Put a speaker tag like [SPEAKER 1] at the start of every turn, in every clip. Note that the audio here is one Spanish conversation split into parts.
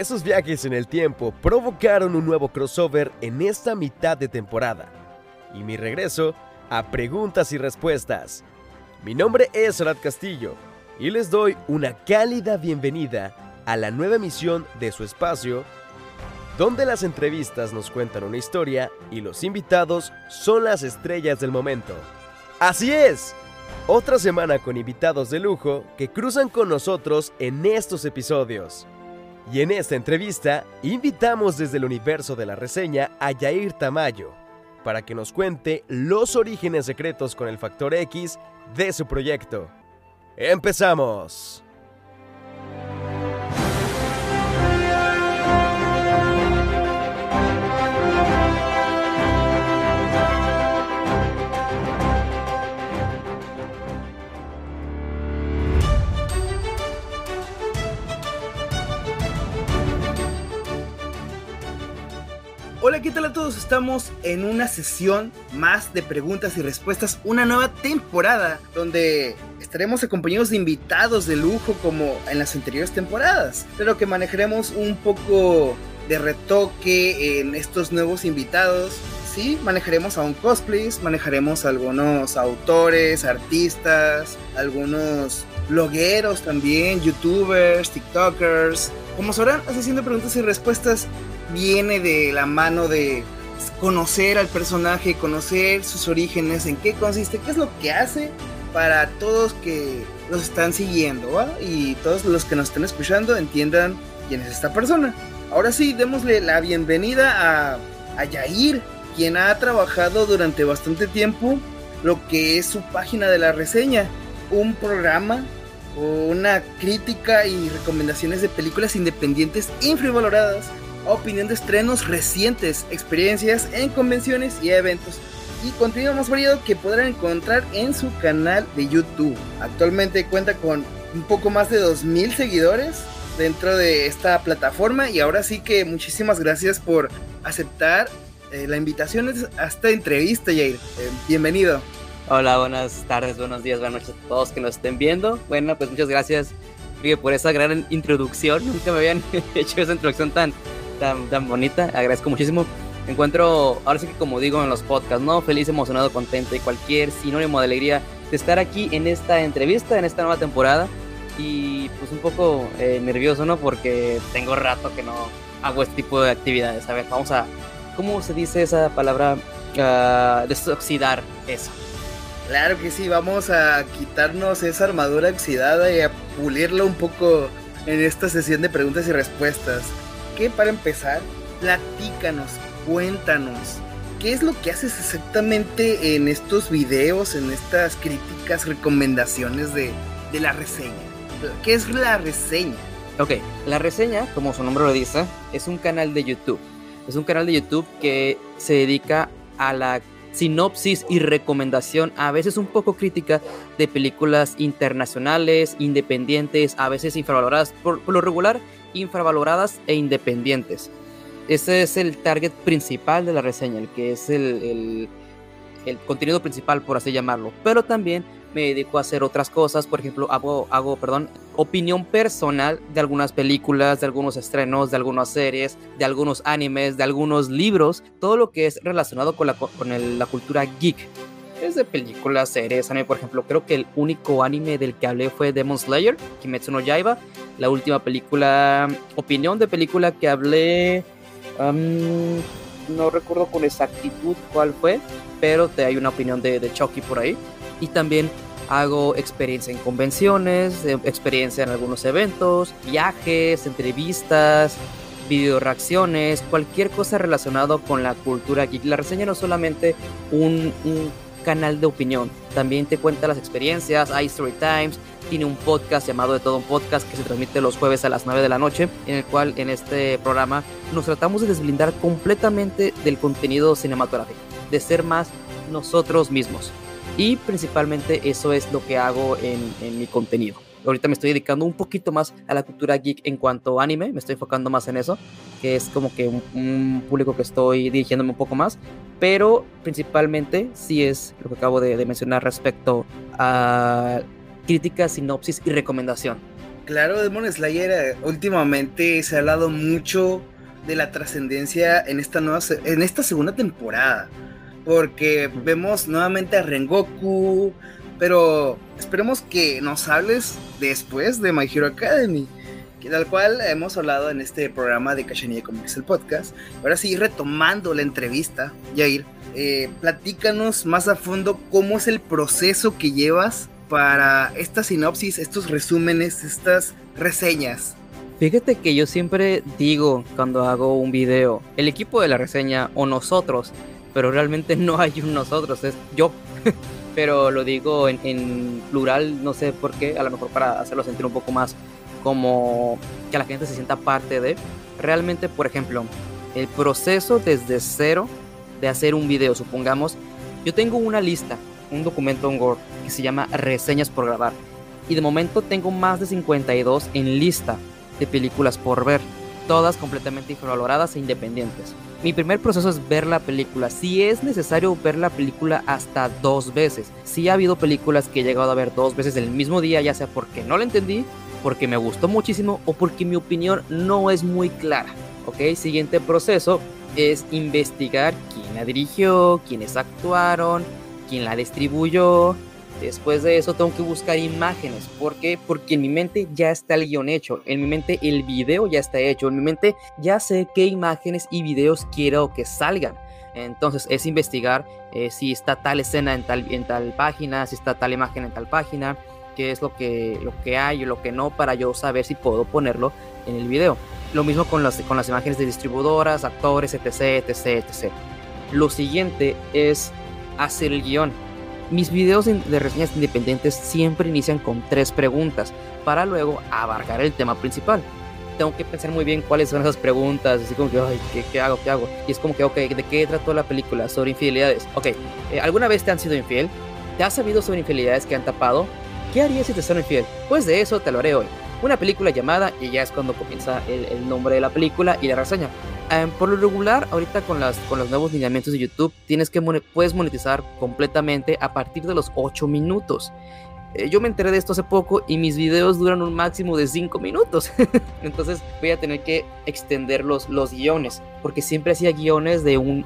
[SPEAKER 1] Esos viajes en el tiempo provocaron un nuevo crossover en esta mitad de temporada. Y mi regreso a preguntas y respuestas. Mi nombre es Arad Castillo y les doy una cálida bienvenida a la nueva emisión de su espacio, donde las entrevistas nos cuentan una historia y los invitados son las estrellas del momento. Así es, otra semana con invitados de lujo que cruzan con nosotros en estos episodios. Y en esta entrevista invitamos desde el universo de la reseña a Yair Tamayo para que nos cuente los orígenes secretos con el factor X de su proyecto. ¡Empezamos!
[SPEAKER 2] Hola, ¿qué tal a todos? Estamos en una sesión más de preguntas y respuestas, una nueva temporada donde estaremos acompañados de invitados de lujo como en las anteriores temporadas, pero que manejaremos un poco de retoque en estos nuevos invitados. Sí, manejaremos a un cosplays, manejaremos a algunos autores, artistas, algunos blogueros también, youtubers, tiktokers. Como sabrán, haciendo preguntas y respuestas viene de la mano de conocer al personaje, conocer sus orígenes, en qué consiste, qué es lo que hace para todos que los están siguiendo. Y todos los que nos están escuchando entiendan quién es esta persona. Ahora sí, démosle la bienvenida a, a Yair, quien ha trabajado durante bastante tiempo lo que es su página de la reseña, un programa una crítica y recomendaciones de películas independientes infravaloradas opinión de estrenos recientes, experiencias en convenciones y eventos y contenido más variado que podrán encontrar en su canal de YouTube. Actualmente cuenta con un poco más de 2000 seguidores dentro de esta plataforma y ahora sí que muchísimas gracias por aceptar eh, la invitación a esta entrevista, Jair. Eh, bienvenido.
[SPEAKER 3] Hola, buenas tardes, buenos días, buenas noches a todos que nos estén viendo. Bueno, pues muchas gracias por esa gran introducción. Nunca me habían hecho esa introducción tan, tan, bonita. Agradezco muchísimo. Me encuentro, ahora sí que como digo en los podcasts, ¿no? Feliz, emocionado, contento y cualquier sinónimo de alegría de estar aquí en esta entrevista, en esta nueva temporada. Y pues un poco eh, nervioso, ¿no? Porque tengo rato que no hago este tipo de actividades. A ver, vamos a, ¿cómo se dice esa palabra? Uh, desoxidar eso.
[SPEAKER 2] Claro que sí, vamos a quitarnos esa armadura oxidada y a pulirla un poco en esta sesión de preguntas y respuestas para empezar, platícanos, cuéntanos, ¿qué es lo que haces exactamente en estos videos, en estas críticas, recomendaciones de, de la reseña? ¿Qué es la reseña?
[SPEAKER 3] Ok, la reseña, como su nombre lo dice, es un canal de YouTube. Es un canal de YouTube que se dedica a la sinopsis y recomendación, a veces un poco crítica, de películas internacionales, independientes, a veces infravaloradas. Por, lo regular, infravaloradas e independientes. Ese es el target principal de la reseña, el que es el, el, contenido principal, por así llamarlo. Pero también me dedico a hacer otras cosas, por ejemplo, hago, hago perdón, opinión personal de algunas películas, de algunos estrenos, de algunas series, de algunos animes, de algunos libros, todo lo que es relacionado con la, con la cultura geek. Es de películas, series, anime, por ejemplo, creo que el único anime del que hablé fue Demon Slayer, Kimetsu no Yaiba, la última película, opinión de película que hablé, no recuerdo con exactitud cuál fue, pero te hay una opinión de, Chucky por ahí. Y también hago experiencia en convenciones, experiencia en algunos eventos, viajes, entrevistas, video reacciones, cualquier cosa relacionado con la cultura geek. La reseña no solamente un canal de opinión, también te cuenta las experiencias, hay story times, tiene un podcast llamado De Todo un Podcast que se transmite los jueves a las 9 de la noche, en el cual en este programa nos tratamos de desblindar completamente del contenido cinematográfico, de ser más nosotros mismos. Y principalmente eso es lo que hago en, mi contenido. Ahorita me estoy dedicando un poquito más a la cultura geek en cuanto a anime, me estoy enfocando más en eso, que es como que un, público que estoy dirigiéndome un poco más, pero principalmente sí es lo que acabo de, de mencionar respecto a crítica, sinopsis y recomendación.
[SPEAKER 2] Claro, Demon Slayer eh, últimamente se ha hablado mucho de la trascendencia en esta nueva en esta segunda temporada, porque vemos nuevamente a Rengoku, pero esperemos que nos hables después de My Hero Academy, tal cual hemos hablado en este programa de Cachanilla Comics el podcast. Ahora sí, retomando la entrevista, Jair, eh, platícanos más a fondo cómo es el proceso que llevas para esta sinopsis, estos resúmenes, estas reseñas.
[SPEAKER 3] Fíjate que yo siempre digo cuando hago un video, el equipo de la reseña o nosotros, pero realmente no hay un nosotros, es yo. pero lo digo en, plural, no sé por qué, a lo mejor para hacerlo sentir un poco más como que la gente se sienta parte de. Realmente, por ejemplo, el proceso desde cero de hacer un video, supongamos, yo tengo una lista un documento en Word que se llama Reseñas por grabar. Y de momento tengo más de 52 en lista de películas por ver, todas completamente infravaloradas e independientes. Mi primer proceso es ver la película. Si es necesario ver la película hasta dos veces. Si ha habido películas que he llegado a ver dos veces el mismo día, ya sea porque no la entendí, porque me gustó muchísimo o porque mi opinión no es muy clara. Ok, siguiente proceso es investigar quién la dirigió, quiénes actuaron, quién la distribuyó. Después de eso tengo que buscar imágenes. ¿Por qué? Porque en mi mente ya está el guion hecho. En mi mente el video ya está hecho. En mi mente ya sé qué imágenes y videos quiero que salgan. Entonces es investigar eh, si está tal escena en tal, en tal página, si está tal imagen en tal página, qué es lo que, lo que hay o lo que no para yo saber si puedo ponerlo en el video. Lo mismo con las, con las imágenes de distribuidoras, actores, etc, etc, etc. Lo siguiente es hacer el guion. Mis videos de reseñas independientes siempre inician con tres preguntas para luego abarcar el tema principal. Tengo que pensar muy bien cuáles son esas preguntas, así como que, ay, ¿qué, hago? ¿Qué hago? Y es como que, ok, ¿de qué trató la película? Sobre infidelidades. Ok, eh, ¿alguna vez te han sido infiel? ¿Te has sabido sobre infidelidades que han tapado? ¿Qué harías si te son infiel? Pues de eso te lo haré hoy. Una película llamada, y ya es cuando comienza el, el nombre de la película y la reseña. Em, por lo regular, ahorita con, las, con los nuevos lineamientos de YouTube, tienes que puedes monetizar completamente a partir de los 8 minutos. Eh, yo me enteré de esto hace poco y mis videos duran un máximo de 5 minutos. Entonces voy a tener que extender los, los guiones, porque siempre hacía guiones de un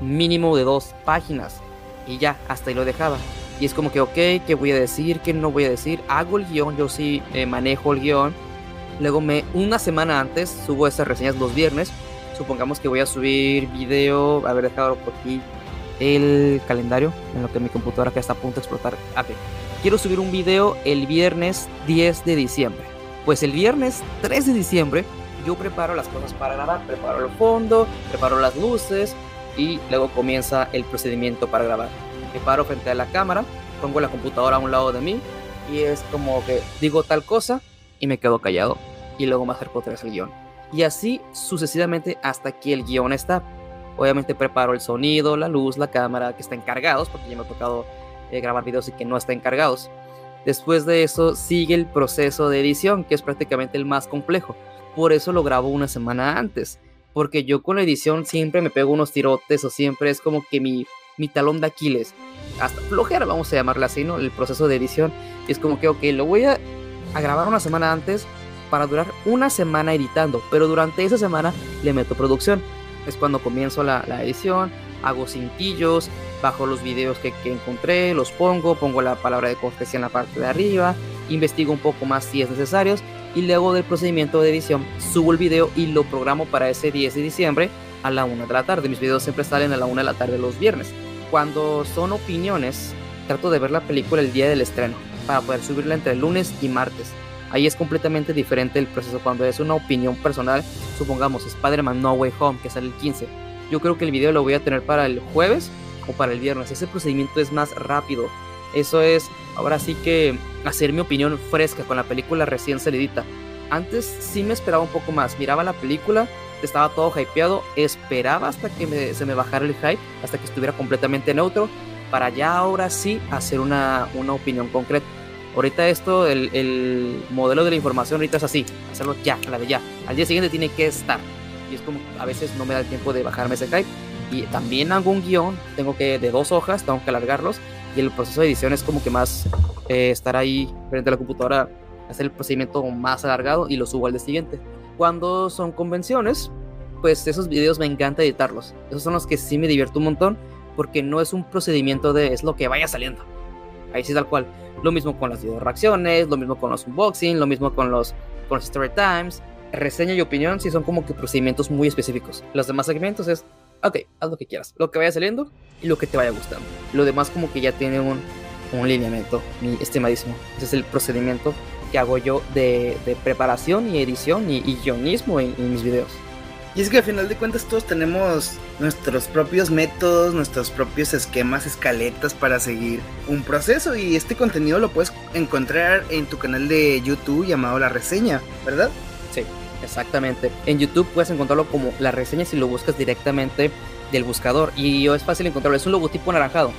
[SPEAKER 3] mínimo de dos páginas. Y ya, hasta ahí lo dejaba. Y es como que, ok, ¿qué voy a decir? ¿Qué no voy a decir? Hago el guion, yo sí eh, manejo el guion. Luego me, una semana antes, subo esas reseñas los viernes supongamos que voy a subir video, haber dejado por aquí el calendario, en lo que mi computadora que está a punto de explotar. Ver, quiero subir un video el viernes 10 de diciembre. Pues el viernes 3 de diciembre yo preparo las cosas para grabar, preparo el fondo, preparo las luces y luego comienza el procedimiento para grabar. Me paro frente a la cámara, pongo la computadora a un lado de mí y es como que digo tal cosa y me quedo callado y luego me acerco otra vez al guion y así sucesivamente hasta que el guion está. Obviamente preparo el sonido, la luz, la cámara que están encargados, porque ya me ha tocado eh, grabar videos y que no están encargados. Después de eso sigue el proceso de edición, que es prácticamente el más complejo. Por eso lo grabo una semana antes, porque yo con la edición siempre me pego unos tirotes o siempre es como que mi, mi talón de Aquiles. Hasta flojera, vamos a llamarla así, ¿no? El proceso de edición. es como que, ok, lo voy a, grabar una semana antes para durar una semana editando, pero durante esa semana le meto producción. Es cuando comienzo la, edición, hago cintillos, bajo los videos que, encontré, los pongo, pongo la palabra de cortesía en la parte de arriba, investigo un poco más si es necesario y luego del procedimiento de edición subo el video y lo programo para ese 10 de diciembre a la 1 de la tarde. Mis videos siempre salen a la 1 de la tarde los viernes. Cuando son opiniones, trato de ver la película el día del estreno para poder subirla entre lunes y martes. Ahí es completamente diferente el proceso cuando es una opinión personal. Supongamos Spider-Man No Way Home, que sale el 15. Yo creo que el video lo voy a tener para el jueves o para el viernes. Ese procedimiento es más rápido. Eso es, ahora sí que hacer mi opinión fresca con la película recién salidita. Antes sí me esperaba un poco más. Miraba la película, estaba todo hypeado, esperaba hasta que se me bajara el hype, hasta que estuviera completamente neutro, para ya ahora sí hacer una, una opinión concreta. Ahorita esto, el, modelo de la información ahorita es así, hacerlo ya, la de ya. Al día siguiente tiene que estar. Y es como a veces no me da el tiempo de bajarme ese hype. Y también hago un guion, tengo que, de dos hojas, tengo que alargarlos. Y el proceso de edición es como que más eh, estar ahí frente a la computadora hacer el procedimiento más alargado y lo subo al día siguiente. Cuando son convenciones, pues esos videos me encanta editarlos. Esos son los que sí me divierto un montón porque no es un procedimiento de es lo que vaya saliendo. Ahí sí tal cual. Lo mismo con las video reacciones, lo mismo con los unboxing, lo mismo con los, con los story times. Reseña y opinión sí son como que procedimientos muy específicos. Los demás segmentos es, ok, haz lo que quieras, lo que vaya saliendo y lo que te vaya gustando. Lo demás como que ya tiene un, un lineamiento, mi estimadísimo. Ese es el procedimiento que hago yo de, de preparación y edición y, y guionismo en, en mis videos.
[SPEAKER 2] Y es que al final de cuentas todos tenemos nuestros propios métodos, nuestros propios esquemas, escaletas para seguir un proceso y este contenido lo puedes encontrar en tu canal de YouTube llamado La Reseña, ¿verdad?
[SPEAKER 3] Sí, exactamente. En YouTube puedes encontrarlo como La Reseña si lo buscas directamente del buscador y es fácil encontrarlo, es un logotipo anaranjado.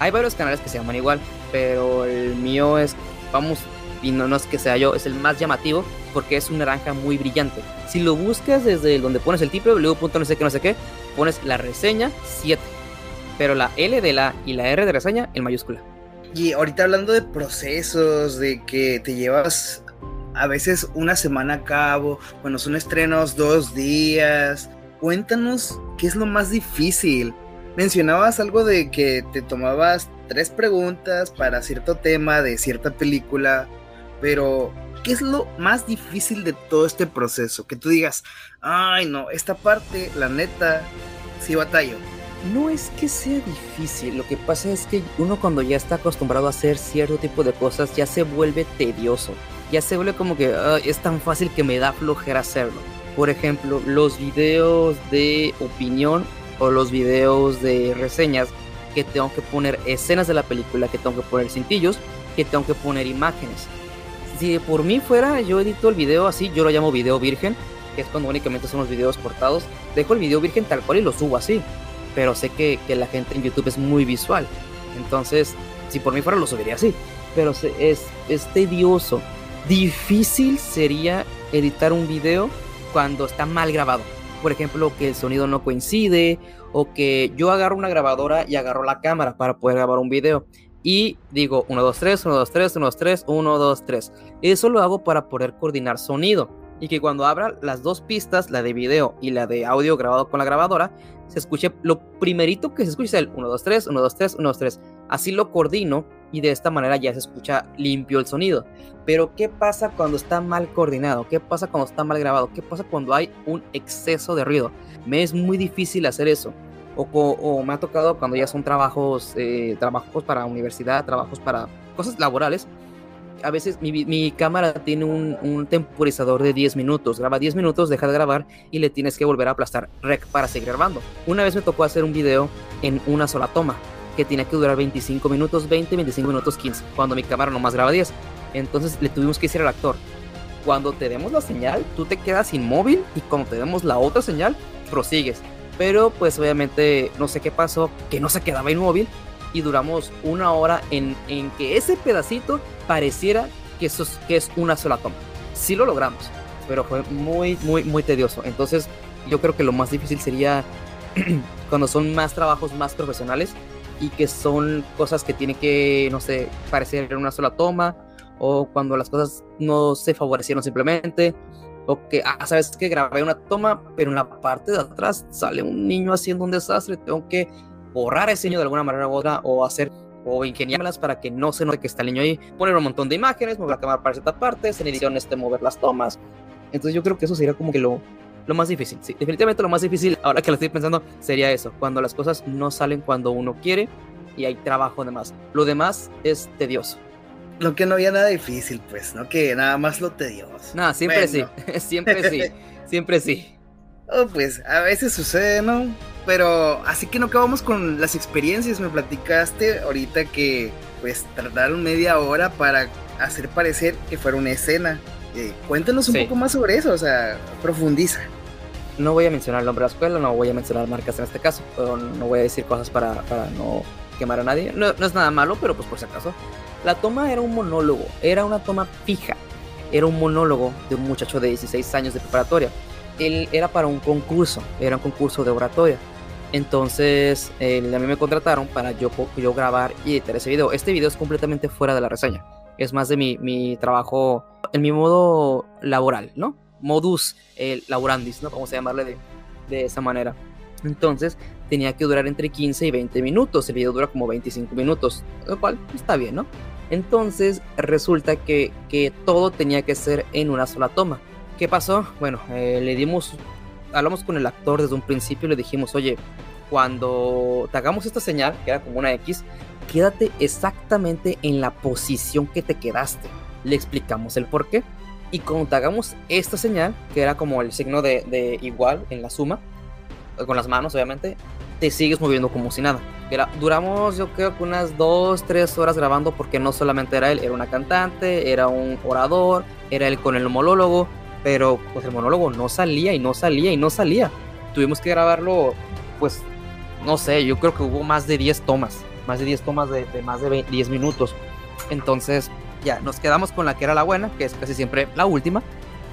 [SPEAKER 3] Hay varios canales que se llaman igual, pero el mío es, vamos, y no, no es que sea yo, es el más llamativo porque es un naranja muy brillante. Si lo buscas desde donde pones el tipo w no sé qué, no sé qué, pones la reseña 7, pero la L de la y la R de reseña en mayúscula.
[SPEAKER 2] Y ahorita hablando de procesos, de que te llevas a veces una semana a cabo, bueno, son estrenos dos días. Cuéntanos qué es lo más difícil. Mencionabas algo de que te tomabas tres preguntas para cierto tema de cierta película, pero ¿qué es lo más difícil de todo este proceso? Que tú digas, ay no, esta parte, la neta, sí batallo.
[SPEAKER 3] No es que sea difícil, lo que pasa es que uno cuando ya está acostumbrado a hacer cierto tipo de cosas ya se vuelve tedioso, ya se vuelve como que es tan fácil que me da flojera hacerlo. Por ejemplo, los videos de opinión o los videos de reseñas que tengo que poner escenas de la película, que tengo que poner cintillos, que tengo que poner imágenes. Si por mí fuera, yo edito el video así, yo lo llamo video virgen, que es cuando únicamente son los videos cortados. Dejo el video virgen tal cual y lo subo así. Pero sé que, que la gente en YouTube es muy visual. Entonces, si por mí fuera, lo subiría así. Pero es, es tedioso. Difícil sería editar un video cuando está mal grabado. Por ejemplo, que el sonido no coincide o que yo agarro una grabadora y agarro la cámara para poder grabar un video y digo 1, 2, 3, 1, 2, 3, 1, 2, 3, 1, 2, 3. Eso lo hago para poder coordinar sonido y que cuando abra las dos pistas, la de video y la de audio grabado con la grabadora, se escuche lo primerito que se escuche es el 1, 2, 3, 1, 2, 3, 1, 2, 3. Así lo coordino y de esta manera ya se escucha limpio el sonido. Pero ¿qué pasa cuando está mal coordinado? ¿Qué pasa cuando está mal grabado? ¿Qué pasa cuando hay un exceso de ruido? Me es muy difícil hacer eso. O, o, me ha tocado cuando ya son trabajos, eh, trabajos para universidad, trabajos para cosas laborales. A veces mi, mi cámara tiene un, un, temporizador de 10 minutos. Graba 10 minutos, deja de grabar y le tienes que volver a aplastar rec para seguir grabando. Una vez me tocó hacer un video en una sola toma que tiene que durar 25 minutos, 20, 25 minutos, 15, cuando mi cámara nomás graba 10. Entonces le tuvimos que decir al actor, cuando te demos la señal, tú te quedas inmóvil y cuando te demos la otra señal, prosigues pero pues obviamente no sé qué pasó, que no se quedaba inmóvil y duramos una hora en, en que ese pedacito pareciera que, eso es, que es una sola toma. Sí lo logramos, pero fue muy, muy, muy tedioso. Entonces yo creo que lo más difícil sería cuando son más trabajos más profesionales y que son cosas que tienen que, no sé, parecer en una sola toma o cuando las cosas no se favorecieron simplemente o que, ah, sabes que grabé una toma, pero en la parte de atrás sale un niño haciendo un desastre, tengo que borrar ese niño de alguna manera u otra o hacer o ingeniármelas para que no se note que está el niño ahí, poner un montón de imágenes, mover la cámara para cierta parte, en edición este, mover las tomas. Entonces yo creo que eso sería como que lo, lo más difícil. Sí, definitivamente lo más difícil, ahora que lo estoy pensando, sería eso, cuando las cosas no salen cuando uno quiere y hay trabajo de más. Lo demás es tedioso
[SPEAKER 2] lo que no había nada difícil, pues, ¿no? Que nada más lo tedioso.
[SPEAKER 3] No, siempre bueno. sí, siempre sí, siempre sí.
[SPEAKER 2] Oh, pues a veces sucede, ¿no? Pero así que no acabamos con las experiencias. Me platicaste ahorita que pues tardaron media hora para hacer parecer que fuera una escena. Eh, cuéntanos un sí. poco más sobre eso, o sea, profundiza.
[SPEAKER 3] No voy a mencionar el nombre de la escuela, no voy a mencionar marcas en este caso, pero no voy a decir cosas para, para no quemar a nadie. No, no es nada malo, pero pues por si acaso. La toma era un monólogo, era una toma fija. Era un monólogo de un muchacho de 16 años de preparatoria. Él era para un concurso, era un concurso de oratoria. Entonces, él, a mí me contrataron para yo, grabar y editar ese video. Este video es completamente fuera de la reseña. es más de mi, mi trabajo en mi modo laboral, ¿no? Modus eh, laborandis, ¿no? Vamos a llamarle de, de esa manera. Entonces tenía que durar entre 15 y 20 minutos. El video dura como 25 minutos, lo cual está bien, ¿no? Entonces resulta que, que todo tenía que ser en una sola toma. ¿Qué pasó? Bueno, eh, le dimos, hablamos con el actor desde un principio y le dijimos, oye, cuando te hagamos esta señal, que era como una X, quédate exactamente en la posición que te quedaste. Le explicamos el por qué. Y cuando te hagamos esta señal, que era como el signo de, de igual en la suma, con las manos obviamente, te sigues moviendo como si nada. Era, duramos yo creo que unas 2, 3 horas grabando porque no solamente era él, era una cantante, era un orador, era él con el monólogo, pero pues el monólogo no salía y no salía y no salía. Tuvimos que grabarlo, pues, no sé, yo creo que hubo más de 10 tomas, más de 10 tomas de, más de 20, 10 minutos. Entonces, ya, nos quedamos con la que era la buena, que es casi siempre la última.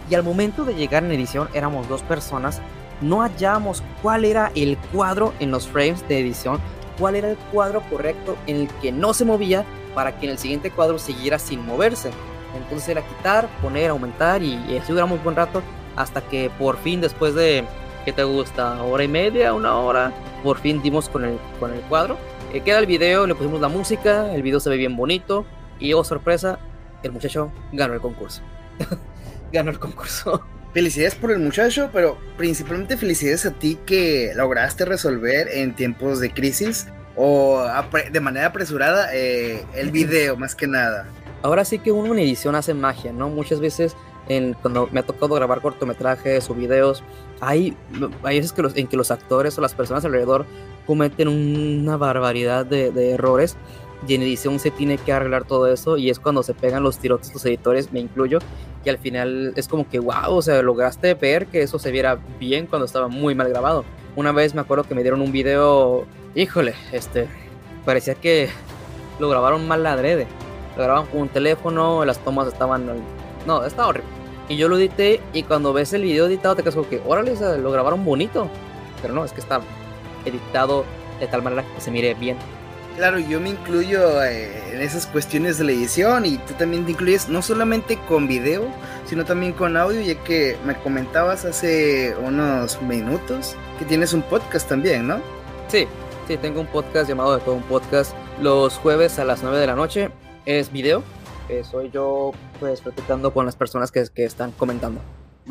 [SPEAKER 3] Y al momento de llegar en edición éramos dos personas no hallamos cuál era el cuadro en los frames de edición, cuál era el cuadro correcto en el que no se movía para que en el siguiente cuadro siguiera sin moverse. Entonces era quitar, poner, aumentar y, y así duramos un buen rato hasta que por fin después de, ¿qué te gusta? Hora y media, una hora, por fin dimos con el, con el cuadro. Eh, queda el video, le pusimos la música, el video se ve bien bonito y oh sorpresa, el muchacho ganó el concurso. ganó el concurso.
[SPEAKER 2] Felicidades por el muchacho, pero principalmente felicidades a ti que lograste resolver en tiempos de crisis o de manera apresurada eh, el video más que nada.
[SPEAKER 3] Ahora sí que uno en edición hace magia, ¿no? Muchas veces en, cuando me ha tocado grabar cortometrajes o videos, hay, hay veces que los, en que los actores o las personas alrededor cometen una barbaridad de, de errores y en edición se tiene que arreglar todo eso y es cuando se pegan los tirotes los editores, me incluyo, y al final es como que wow, o sea, lograste ver que eso se viera bien cuando estaba muy mal grabado. Una vez me acuerdo que me dieron un video, híjole, este, parecía que lo grabaron mal adrede. Lo grababan con un teléfono, las tomas estaban, no, estaba horrible. Y yo lo edité y cuando ves el video editado te quedas como que, órale, lo grabaron bonito. Pero no, es que está editado de tal manera que se mire bien.
[SPEAKER 2] Claro, yo me incluyo eh, en esas cuestiones de la edición y tú también te incluyes no solamente con video, sino también con audio, ya que me comentabas hace unos minutos que tienes un podcast también, ¿no?
[SPEAKER 3] Sí, sí, tengo un podcast llamado De todo un podcast los jueves a las 9 de la noche. Es video, eh, soy yo pues platicando con las personas que, que están comentando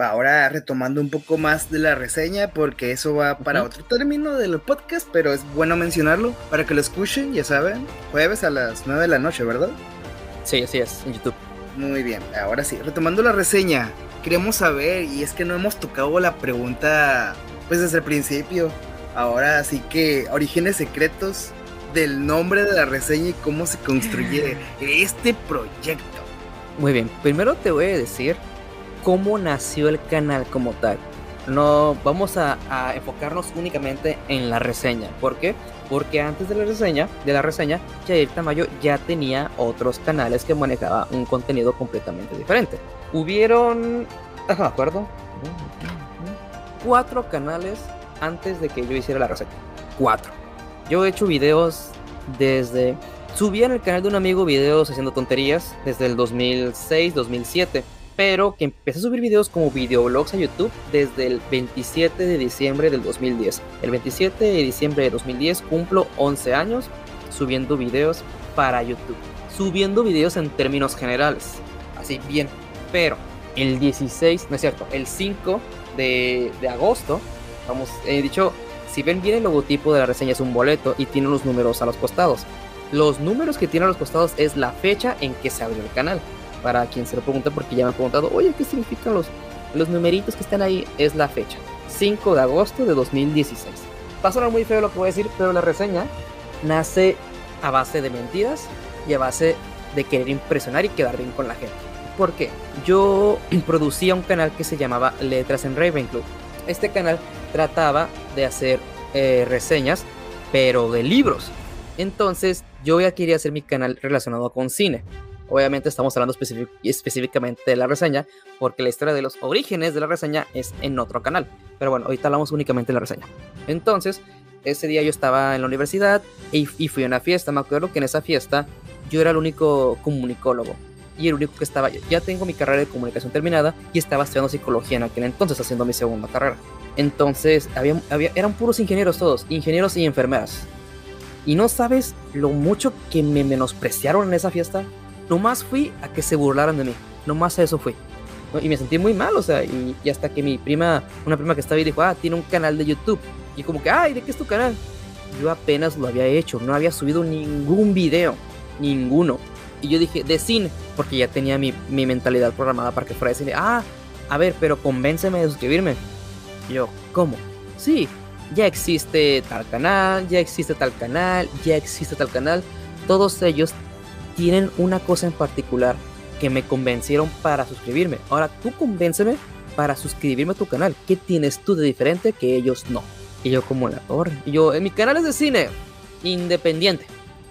[SPEAKER 2] ahora retomando un poco más de la reseña, porque eso va para uh -huh. otro término del podcast, pero es bueno mencionarlo para que lo escuchen, ya saben, jueves a las 9 de la noche, ¿verdad?
[SPEAKER 3] Sí, así es, en YouTube.
[SPEAKER 2] Muy bien, ahora sí, retomando la reseña, queremos saber, y es que no hemos tocado la pregunta pues desde el principio, ahora sí que orígenes secretos del nombre de la reseña y cómo se construye este proyecto.
[SPEAKER 3] Muy bien, primero te voy a decir cómo nació el canal como tal. No vamos a, enfocarnos únicamente en la reseña. ¿Por qué? Porque antes de la reseña, de la reseña, Jair Tamayo ya tenía otros canales que manejaba un contenido completamente diferente. Hubieron, ajá, ¿de acuerdo? Cuatro canales antes de que yo hiciera la reseña. Cuatro. Yo he hecho videos desde subí en el canal de un amigo videos haciendo tonterías desde el 2006, 2007 pero que empecé a subir videos como videoblogs a YouTube desde el 27 de diciembre del 2010. El 27 de diciembre de 2010 cumplo 11 años subiendo videos para YouTube. Subiendo videos en términos generales. Así bien. Pero el 16, no es cierto, el 5 de, de agosto, vamos, he dicho, si ven bien el logotipo de la reseña es un boleto y tiene unos números a los costados. Los números que tiene a los costados es la fecha en que se abrió el canal para quien se lo pregunte porque ya me han preguntado, oye, ¿qué significan los, los numeritos que están ahí? Es la fecha, 5 de agosto de 2016. Va a sonar muy feo lo que voy a decir, pero la reseña nace a base de mentiras y a base de querer impresionar y quedar bien con la gente. ¿Por qué? Yo producía un canal que se llamaba Letras en Ravenclaw. Este canal trataba de hacer eh, reseñas, pero de libros. Entonces yo ya quería hacer mi canal relacionado con cine. Obviamente estamos hablando específicamente de la reseña, porque la historia de los orígenes de la reseña es en otro canal. Pero bueno, ahorita hablamos únicamente de la reseña. Entonces, ese día yo estaba en la universidad y, y, fui a una fiesta. Me acuerdo que en esa fiesta yo era el único comunicólogo. y el único que estaba, ya tengo mi carrera de comunicación terminada y estaba estudiando psicología en aquel entonces, haciendo mi segunda carrera. Entonces, había, había, eran puros ingenieros todos, ingenieros y enfermeras. Y no sabes lo mucho que me menospreciaron en esa fiesta. Nomás fui a que se burlaran de mí. Nomás a eso fui. Y me sentí muy mal, o sea, y, hasta que mi prima, una prima que estaba ahí dijo, ah, tiene un canal de YouTube. Y como que, ay, ¿de qué es tu canal? Yo apenas lo había hecho, no había subido ningún video, ninguno. Y yo dije, de cine, porque ya tenía mi, mi mentalidad programada para que fuera de. Ah, a ver, pero convénceme de suscribirme. Yo, ¿cómo? Sí, ya existe tal canal, ya existe tal canal, ya existe tal canal. Todos ellos tienen una cosa en particular que me convencieron para suscribirme. Ahora tú convénceme para suscribirme a tu canal. ¿Qué tienes tú de diferente que ellos no? Y yo como la torre. Y yo, en mi canal es de cine independiente.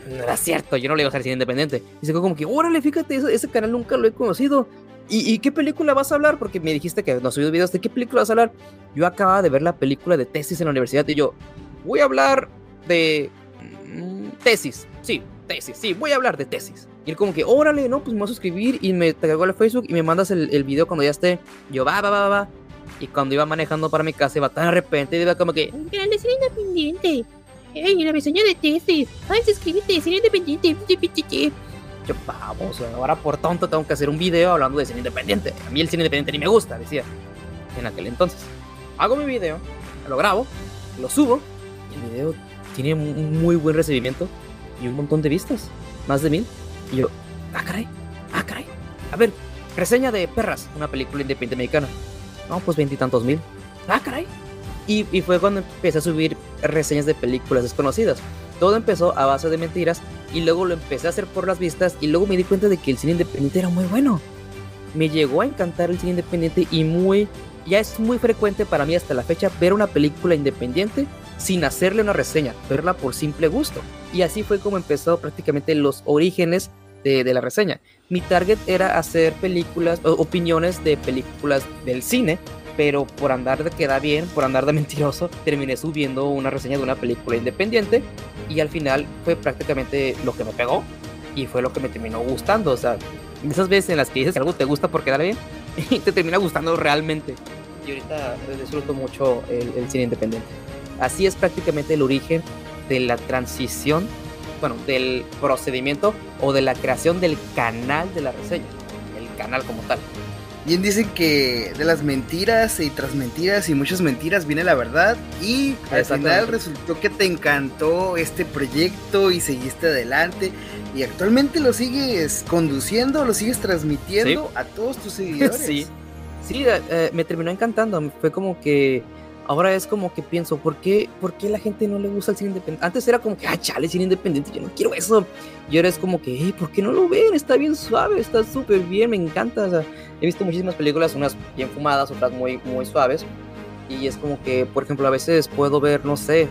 [SPEAKER 3] No era cierto, yo no le iba a hacer cine independiente. Y se como que, órale, fíjate, ese, canal nunca lo he conocido. ¿Y, ¿Y, qué película vas a hablar? Porque me dijiste que no subido videos. ¿De qué película vas a hablar? Yo acababa de ver la película de tesis en la universidad y yo, voy a hablar de... Mm, tesis, sí, tesis, sí, voy a hablar de tesis. Y él como que, órale, no, pues me voy a suscribir y me te al Facebook y me mandas el, el, video cuando ya esté. Yo, va, va, va, va. Y cuando iba manejando para mi casa iba tan de repente iba como que...
[SPEAKER 4] Un canal de cine independiente. Ey, la reseña de tesis. Ay, suscríbete, cine independiente.
[SPEAKER 3] Yo, vamos, ahora por tonto tengo que hacer un video hablando de cine independiente. A mí el cine independiente ni me gusta, decía. En aquel entonces. Hago mi video, lo grabo, lo subo. Y el video tiene un muy buen recibimiento y un montón de vistas. Más de mil. Y yo, ah, caray, ah, caray. A ver, reseña de Perras, una película independiente mexicana. No, pues veintitantos mil. Ah, caray. Y, y, fue cuando empecé a subir reseñas de películas desconocidas. Todo empezó a base de mentiras y luego lo empecé a hacer por las vistas y luego me di cuenta de que el cine independiente era muy bueno. Me llegó a encantar el cine independiente y muy ya es muy frecuente para mí hasta la fecha ver una película independiente sin hacerle una reseña, verla por simple gusto. Y así fue como empezó prácticamente los orígenes de, la reseña. Mi target era hacer películas, opiniones de películas del cine, pero por andar de queda bien, por andar de mentiroso, terminé subiendo una reseña de una película independiente y al final fue prácticamente lo que me pegó y fue lo que me terminó gustando. O sea, esas veces en las que dices que algo te gusta por quedar bien y te termina gustando realmente. Y ahorita disfruto mucho el cine independiente. Así es prácticamente el origen de la transición, bueno, del procedimiento o de la creación del canal de la reseña, el canal como tal.
[SPEAKER 2] Bien dicen que de las mentiras y tras mentiras y muchas mentiras viene la verdad y al final resultó que te encantó este proyecto y seguiste adelante y actualmente lo sigues conduciendo, lo sigues transmitiendo
[SPEAKER 3] ¿Sí?
[SPEAKER 2] a todos tus seguidores.
[SPEAKER 3] Sí, sí eh, me terminó encantando, fue como que ahora es como que pienso, ¿por qué, ¿por qué la gente no le gusta el cine independiente? Antes era como que, ah, chale, cine independiente, yo no quiero eso. Y ahora es como que, hey, ¿por qué no lo ven? Está bien suave, está súper bien, me encanta. O sea, he visto muchísimas películas, unas bien fumadas, otras muy, muy suaves. Y es como que, por ejemplo, a veces puedo ver, no sé,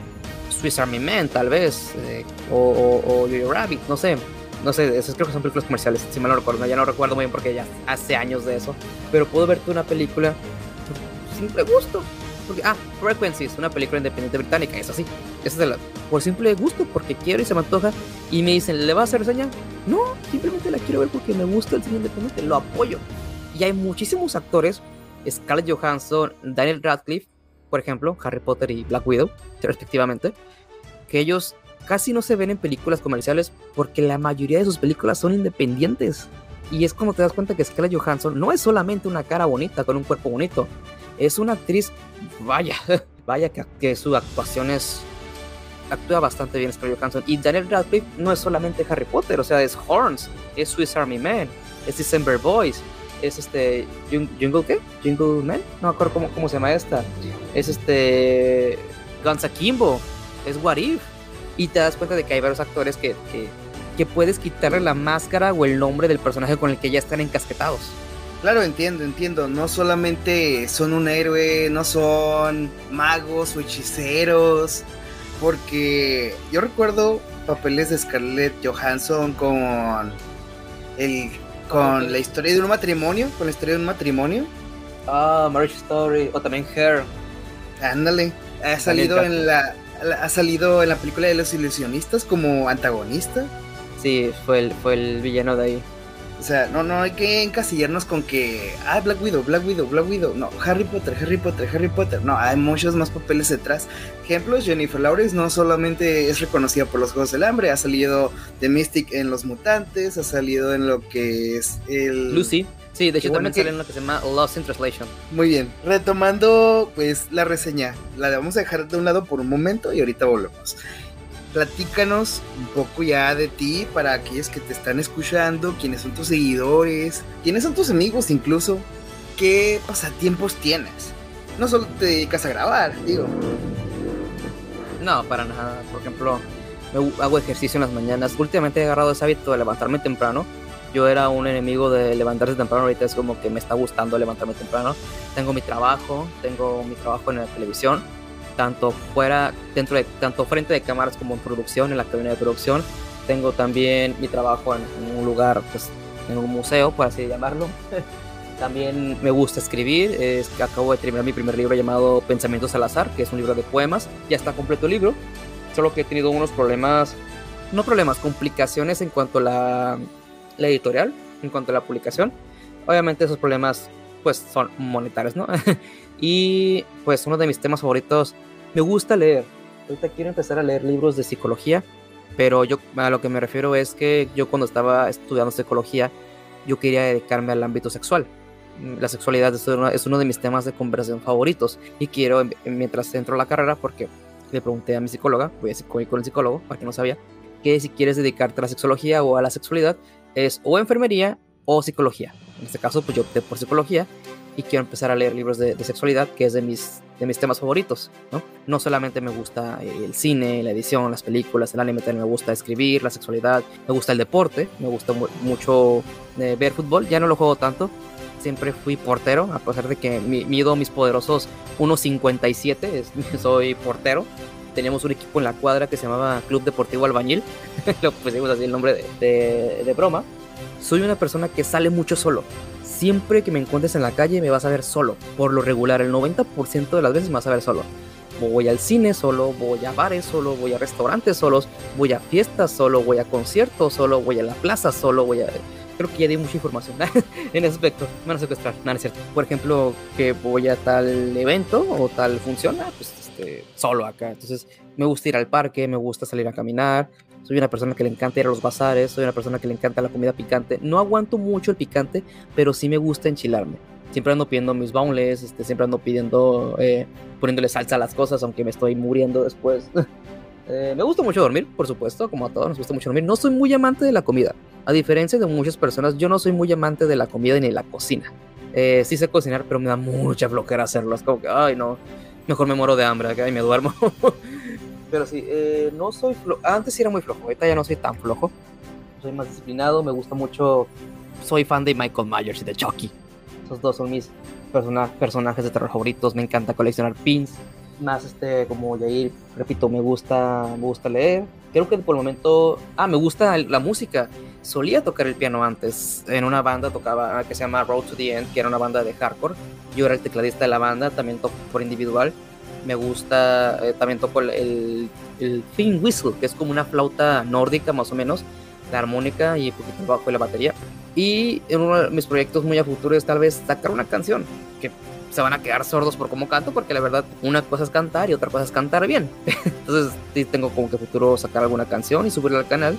[SPEAKER 3] Swiss Army Man, tal vez, eh, o, o, o Yo-Yo Rabbit, no sé. No sé, esas creo que son películas comerciales, si mal no recuerdo, ya no recuerdo muy bien porque ya hace años de eso. Pero puedo verte una película por simple gusto, porque, ah, Frequencies, una película independiente británica, es así. Esa es la, por simple gusto, porque quiero y se me antoja. Y me dicen, ¿le vas a hacer reseña? No, simplemente la quiero ver porque me gusta el cine independiente, lo apoyo. Y hay muchísimos actores, Scarlett Johansson, Daniel Radcliffe, por ejemplo, Harry Potter y Black Widow, respectivamente, que ellos casi no se ven en películas comerciales porque la mayoría de sus películas son independientes. Y es como te das cuenta que Scarlett Johansson no es solamente una cara bonita con un cuerpo bonito, es una actriz, vaya, vaya que, que su actuación es actúa bastante bien Scarlett Johansson y Daniel Radcliffe no es solamente Harry Potter, o sea, es Horns, es Swiss Army Man, es December Boys, es este Jungle qué? Jungle Man, no me acuerdo cómo, cómo se llama esta, es este Guns Akimbo, es What If y te das cuenta de que hay varios actores que, que, que puedes quitarle la máscara o el nombre del personaje con el que ya están encasquetados.
[SPEAKER 2] Claro, entiendo, entiendo. No solamente son un héroe, no son magos o hechiceros. Porque yo recuerdo papeles de Scarlett Johansson con el con la historia de un matrimonio, con la historia de un matrimonio.
[SPEAKER 3] Ah, Marriage Story o también Hair.
[SPEAKER 2] Ándale, ha salido en la ha salido en la película de los ilusionistas como antagonista.
[SPEAKER 3] Sí, fue el, fue el villano de ahí.
[SPEAKER 2] O sea, no, no hay que encasillarnos con que, ah, Black Widow, Black Widow, Black Widow. No, Harry Potter, Harry Potter, Harry Potter. No, hay muchos más papeles detrás. Ejemplos, Jennifer Lawrence no solamente es reconocida por los Juegos del Hambre, ha salido de Mystic en Los Mutantes, ha salido en lo que es el...
[SPEAKER 3] Lucy. Sí, de hecho
[SPEAKER 2] bueno
[SPEAKER 3] también
[SPEAKER 2] que-
[SPEAKER 3] sale en lo que se llama Lost in Translation.
[SPEAKER 2] Muy bien, retomando pues la reseña, la vamos a dejar de un lado por un momento y ahorita volvemos. Platícanos un poco ya de ti para aquellos que te están escuchando, quiénes son tus seguidores, quiénes son tus amigos incluso, qué pasatiempos tienes. No solo te dedicas a grabar, digo.
[SPEAKER 3] No, para nada. Por ejemplo, hago ejercicio en las mañanas. Últimamente he agarrado ese hábito de levantarme temprano. Yo era un enemigo de levantarse temprano, ahorita es como que me está gustando levantarme temprano. Tengo mi trabajo, tengo mi trabajo en la televisión, tanto fuera, dentro de, tanto frente de cámaras como en producción, en la cabina de producción. Tengo también mi trabajo en, en un lugar, pues, en un museo, por así llamarlo. También me gusta escribir. Es, acabo de terminar mi primer libro llamado Pensamientos al azar, que es un libro de poemas. Ya está completo el libro. Solo que he tenido unos problemas, no problemas, complicaciones en cuanto a la, la editorial, en cuanto a la publicación. Obviamente esos problemas pues son monetarios, ¿no? y pues uno de mis temas favoritos, me gusta leer. Ahorita quiero empezar a leer libros de psicología, pero yo a lo que me refiero es que yo cuando estaba estudiando psicología, yo quería dedicarme al ámbito sexual. La sexualidad es uno, de mis temas de conversación favoritos y quiero, em- mientras entro a la carrera, porque le pregunté a mi psicóloga, voy a con el psicólogo, para que no sabía, que si quieres dedicarte a la sexología o a la sexualidad, es o enfermería o psicología. En este caso, pues yo opté por psicología y quiero empezar a leer libros de, de sexualidad, que es de mis, de mis temas favoritos, ¿no? No solamente me gusta el cine, la edición, las películas, el anime, también me gusta escribir, la sexualidad, me gusta el deporte, me gusta mu- mucho eh, ver fútbol, ya no lo juego tanto, siempre fui portero, a pesar de que mi- mido mis poderosos 1.57, es- soy portero. Teníamos un equipo en la cuadra que se llamaba Club Deportivo Albañil, lo pusimos así el nombre de, de- de broma. Soy una persona que sale mucho solo. Siempre que me encuentres en la calle me vas a ver solo. Por lo regular, el 90% de las veces me vas a ver solo. Voy al cine solo, voy a bares solo, voy a restaurantes solos, voy a fiestas solo, voy a conciertos solo, voy a la plaza solo, voy a... Creo que ya di mucha información en ese aspecto. Me van a secuestrar, no, no es cierto. Por ejemplo, que voy a tal evento o tal función, pues este, solo acá. Entonces, me gusta ir al parque, me gusta salir a caminar. Soy una persona que le encanta ir a los bazares, soy una persona que le encanta la comida picante. No aguanto mucho el picante, pero sí me gusta enchilarme. Siempre ando pidiendo mis boneless, este, siempre ando pidiendo, eh, poniéndole salsa a las cosas, aunque me estoy muriendo después. Eh, me gusta mucho dormir, por supuesto, como a todos nos gusta mucho dormir. No soy muy amante de la comida. A diferencia de muchas personas, yo no soy muy amante de la comida ni de la cocina. Eh, sí sé cocinar, pero me da mucha flojera hacerlo. Es como que, ay, no, mejor me muero de hambre, acá y me duermo. pero sí, eh, no soy flojo. Antes sí era muy flojo, ahorita ya no soy tan flojo. Soy más disciplinado, me gusta mucho. Soy fan de Michael Myers y de Chucky. Esos dos son mis persona- personajes de terror favoritos. Me encanta coleccionar pins. Más este, como Yair, repito, me gusta, me gusta leer. Creo que por el momento. Ah, me gusta la música. Solía tocar el piano antes. En una banda tocaba que se llama Road to the End, que era una banda de hardcore. Yo era el tecladista de la banda, también toco por individual. Me gusta, eh, también toco el, el, el whistle, que es como una flauta nórdica más o menos, la armónica y un poquito bajo de la batería. Y en uno de mis proyectos muy a futuro es tal vez sacar una canción que se van a quedar sordos por cómo canto, porque la verdad una cosa es cantar y otra cosa es cantar bien. Entonces sí tengo como que futuro sacar alguna canción y subirla al canal.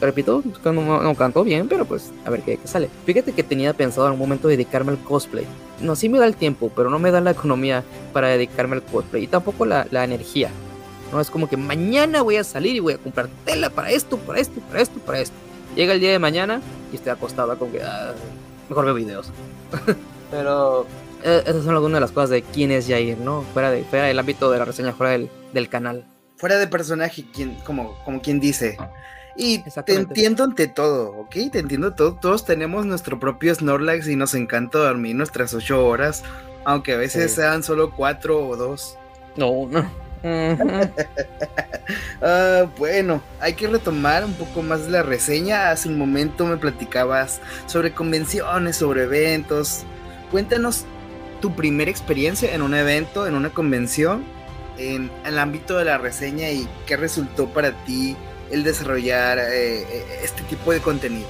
[SPEAKER 3] Repito, no, no canto bien, pero pues a ver qué, qué sale. Fíjate que tenía pensado en algún momento dedicarme al cosplay. No, sí me da el tiempo, pero no me da la economía para dedicarme al cosplay y tampoco la, la energía. No es como que mañana voy a salir y voy a comprar tela para esto, para esto, para esto, para esto. Llega el día de mañana y estoy acostado como que ah, mejor veo videos. Pero eh, esas son algunas de las cosas de quién es Jair, ¿no? Fuera, de, fuera del ámbito de la reseña, fuera del, del canal.
[SPEAKER 2] Fuera de personaje, quien, como, como quien dice. Y te entiendo ante todo, ¿ok? Te entiendo todo. Todos tenemos nuestro propio Snorlax y nos encanta dormir nuestras ocho horas, aunque a veces
[SPEAKER 3] Sí.
[SPEAKER 2] sean solo cuatro o dos.
[SPEAKER 3] No, no.
[SPEAKER 2] Ah, bueno, hay que retomar un poco más la reseña. Hace un momento me platicabas sobre convenciones, sobre eventos. Cuéntanos tu primera experiencia en un evento, en una convención, en el ámbito de la reseña y qué resultó para ti el desarrollar eh, eh, este tipo de contenido.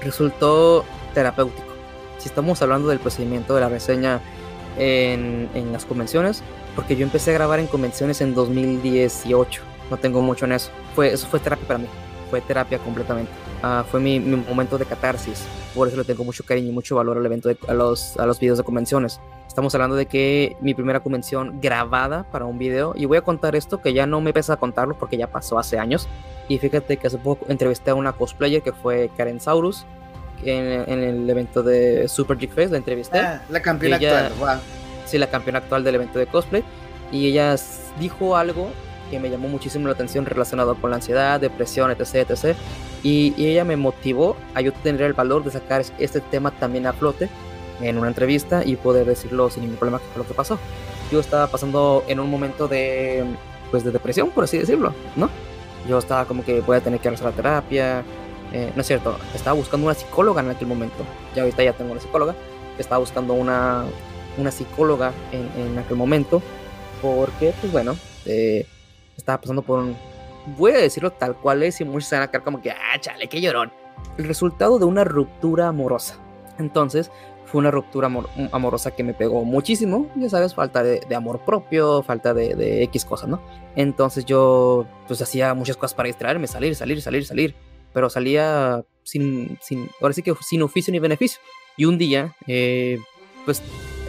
[SPEAKER 3] resultó terapéutico. Si estamos hablando del procedimiento de la reseña en, en las convenciones, porque yo empecé a grabar en convenciones en 2018, no tengo mucho en eso. Fue, eso fue terapia para mí, fue terapia completamente. Ah, fue mi, mi momento de catarsis, por eso le tengo mucho cariño y mucho valor al evento, de- a, los, a los videos de convenciones. Estamos hablando de que mi primera convención grabada para un video, y voy a contar esto que ya no me pesa contarlo porque ya pasó hace años. Y fíjate que hace poco entrevisté a una cosplayer que fue Karen Saurus en, en el evento de Super Geek Fest, la entrevisté.
[SPEAKER 2] Ah, la campeona
[SPEAKER 3] ella-
[SPEAKER 2] actual. wow.
[SPEAKER 3] sí, la campeona actual del evento de cosplay, y ella dijo algo que me llamó muchísimo la atención relacionado con la ansiedad, depresión, etc, etc. Y, y ella me motivó a yo tener el valor de sacar es- este tema también a flote en una entrevista y poder decirlo sin ningún problema que fue lo que pasó. Yo estaba pasando en un momento de, pues, de depresión, por así decirlo, ¿no? Yo estaba como que voy a tener que regresar a terapia, eh, no es cierto, estaba buscando una psicóloga en aquel momento, ya ahorita ya tengo una psicóloga, estaba buscando una, una psicóloga en, en aquel momento, porque, pues bueno, eh, estaba pasando por un... Voy a decirlo tal cual es y muchos se van a quedar como que, ah, chale, qué llorón. El resultado de una ruptura amorosa. Entonces, fue una ruptura amor- amorosa que me pegó muchísimo, ya sabes, falta de, de amor propio, falta de, de X cosas, ¿no? Entonces yo, pues hacía muchas cosas para distraerme, salir, salir, salir, salir, pero salía sin, sin, ahora sí que sin oficio ni beneficio. Y un día, eh, pues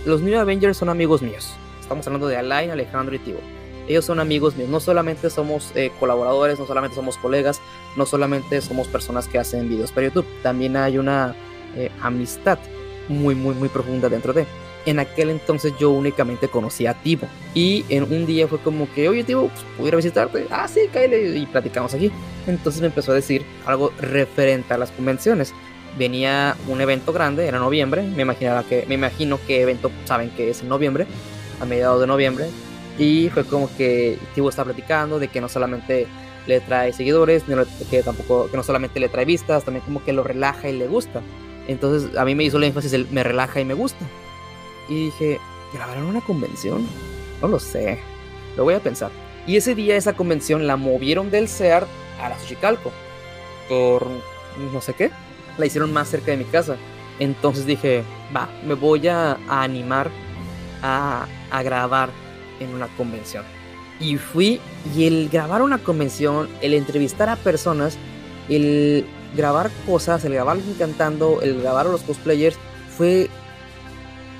[SPEAKER 3] los New Avengers son amigos míos. Estamos hablando de Alain, Alejandro y Tibo. Ellos son amigos míos. No solamente somos eh, colaboradores, no solamente somos colegas, no solamente somos personas que hacen videos para YouTube. También hay una eh, amistad muy, muy, muy profunda dentro de. En aquel entonces yo únicamente conocía a Tibo. Y en un día fue como que, oye Tibo, pues, ¿pudiera visitarte? Ah, sí, cállate. Y platicamos aquí. Entonces me empezó a decir algo referente a las convenciones venía un evento grande, era noviembre, me imaginaba que, me imagino que evento saben que es en noviembre, a mediados de noviembre, y fue como que Tibo está platicando de que no solamente le trae seguidores, que tampoco, que no solamente le trae vistas, también como que lo relaja y le gusta. Entonces a mí me hizo el énfasis el me relaja y me gusta. Y dije, ¿grabarán una convención? No lo sé, lo voy a pensar. Y ese día esa convención la movieron del CEAR a la Xochicalco. Por no sé qué la hicieron más cerca de mi casa. Entonces dije, va, me voy a, animar a grabar en una convención. Y fui, y el grabar una convención, el entrevistar a personas, el grabar cosas, el grabar cantando, el grabar a los cosplayers, fue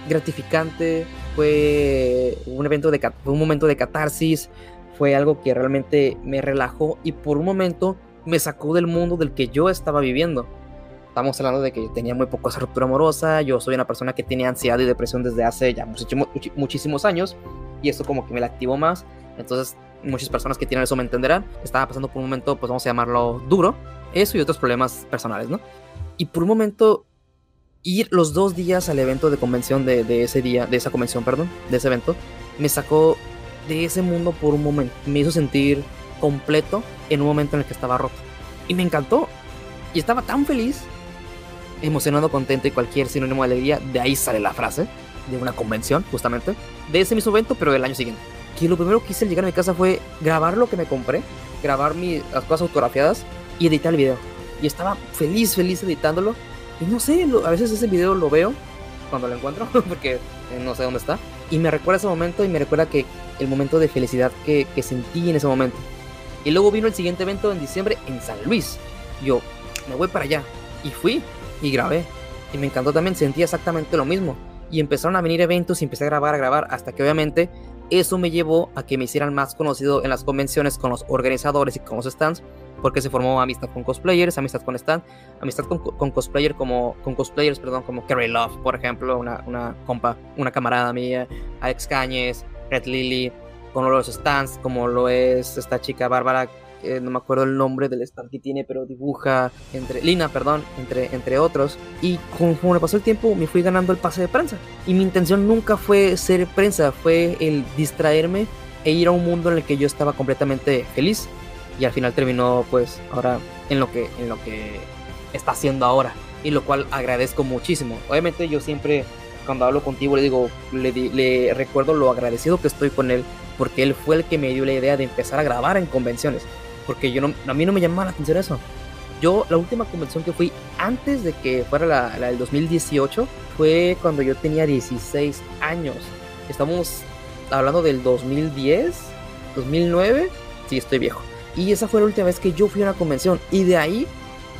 [SPEAKER 3] gratificante, fue un evento de fue un momento de catarsis, fue algo que realmente me relajó y por un momento me sacó del mundo del que yo estaba viviendo. Estamos hablando de que tenía muy poco esa ruptura amorosa, yo soy una persona que tiene ansiedad y depresión desde hace ya muchísimos años y eso como que me la activó más. Entonces muchas personas que tienen eso me entenderán. Estaba pasando por un momento, pues vamos a llamarlo duro, eso y otros problemas personales, ¿no? Y por un momento ir los dos días al evento de convención de, de ese día, de esa convención, perdón, de ese evento, me sacó de ese mundo por un momento. Me hizo sentir completo en un momento en el que estaba roto. Y me encantó. Y estaba tan feliz, emocionado, contento y cualquier sinónimo de alegría. De ahí sale la frase de una convención, justamente. De ese mismo evento, pero del año siguiente. Que lo primero que hice al llegar a mi casa fue grabar lo que me compré, grabar mi, las cosas autografiadas y editar el video. Y estaba feliz, feliz editándolo. Y no sé, lo- a veces ese video lo veo cuando lo encuentro, porque eh, no sé dónde está. Y me recuerda ese momento y me recuerda que el momento de felicidad que, que sentí en ese momento. Y luego vino el siguiente evento en diciembre en San Luis. Yo me voy para allá. Y fui y grabé. Y me encantó también, sentí exactamente lo mismo. Y empezaron a venir eventos y empecé a grabar, a grabar, hasta que obviamente eso me llevó a que me hicieran más conocido en las convenciones con los organizadores y con los stands, porque se formó amistad con cosplayers, amistad con stand, amistad con, con cosplayer como, con cosplayers, perdón, como Carrie Love, por ejemplo, una, una compa, una camarada mía, Alex Cañes, Red Lily, con los stands, como lo es esta chica Bárbara, eh, no me acuerdo el nombre del stand que tiene, pero dibuja, entre, Lina, perdón, entre, entre otros. Y conforme pasó el tiempo, me fui ganando el pase de prensa. Y mi intención nunca fue ser prensa, fue el distraerme e ir a un mundo en el que yo estaba completamente feliz. Y al final terminó, pues, ahora en lo que, en lo que está haciendo ahora. Y lo cual agradezco muchísimo. Obviamente yo siempre, cuando hablo contigo, le digo, le, le recuerdo lo agradecido que estoy con él. Porque él fue el que me dio la idea de empezar a grabar en convenciones. Porque yo no, a mí no me llamaba la atención eso. Yo, la última convención que fui antes de que fuera la, la del 2018 fue cuando yo tenía 16 años. Estamos hablando del 2010, 2009. Sí, estoy viejo. Y esa fue la última vez que yo fui a una convención. Y de ahí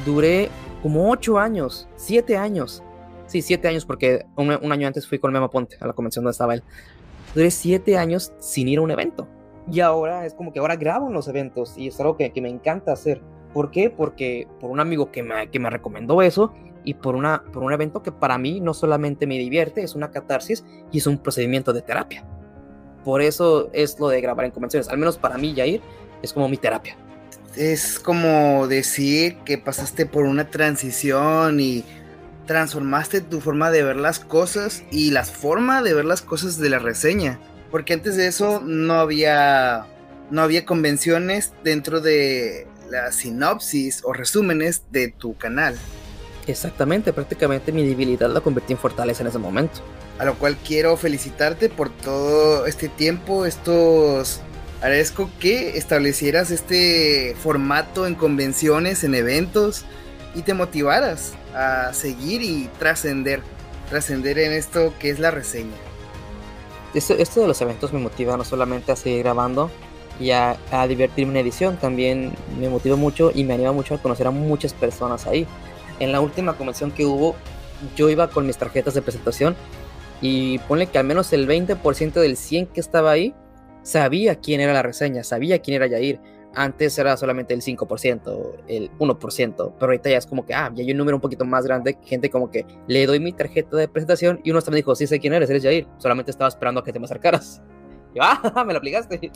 [SPEAKER 3] duré como 8 años, 7 años. Sí, 7 años porque un, año antes fui con Memo Ponte a la convención donde estaba él. Duré 7 años sin ir a un evento. Y ahora es como que ahora grabo en los eventos y es algo que, que me encanta hacer. ¿Por qué? Porque por un amigo que me, que me recomendó eso y por, una, por un evento que para mí no solamente me divierte, es una catarsis y es un procedimiento de terapia. Por eso es lo de grabar en convenciones. Al menos para mí, Jair, es como mi terapia.
[SPEAKER 2] Es como decir que pasaste por una transición y transformaste tu forma de ver las cosas y la forma de ver las cosas de la reseña. Porque antes de eso no había, no había convenciones dentro de la sinopsis o resúmenes de tu canal.
[SPEAKER 3] Exactamente, prácticamente mi debilidad la convertí en fortaleza en ese momento.
[SPEAKER 2] A lo cual quiero felicitarte por todo este tiempo, estos... Agradezco que establecieras este formato en convenciones, en eventos y te motivaras a seguir y trascender, trascender en esto que es la reseña.
[SPEAKER 3] Esto, esto, de los eventos me motiva no solamente a seguir grabando y a, a divertirme en edición, también me motiva mucho y me anima mucho a conocer a muchas personas ahí. En la última convención que hubo, yo iba con mis tarjetas de presentación y ponle que al menos el 20% del 100 que estaba ahí sabía quién era la reseña, sabía quién era Yair. Antes era solamente el 5%, el 1%, pero ahorita ya es como que, ah, ya hay un número un poquito más grande, gente como que le doy mi tarjeta de presentación y uno hasta me dijo, sí sé quién eres, eres Yair, solamente estaba esperando a que te me acercaras. Y yo, ah, me lo aplicaste.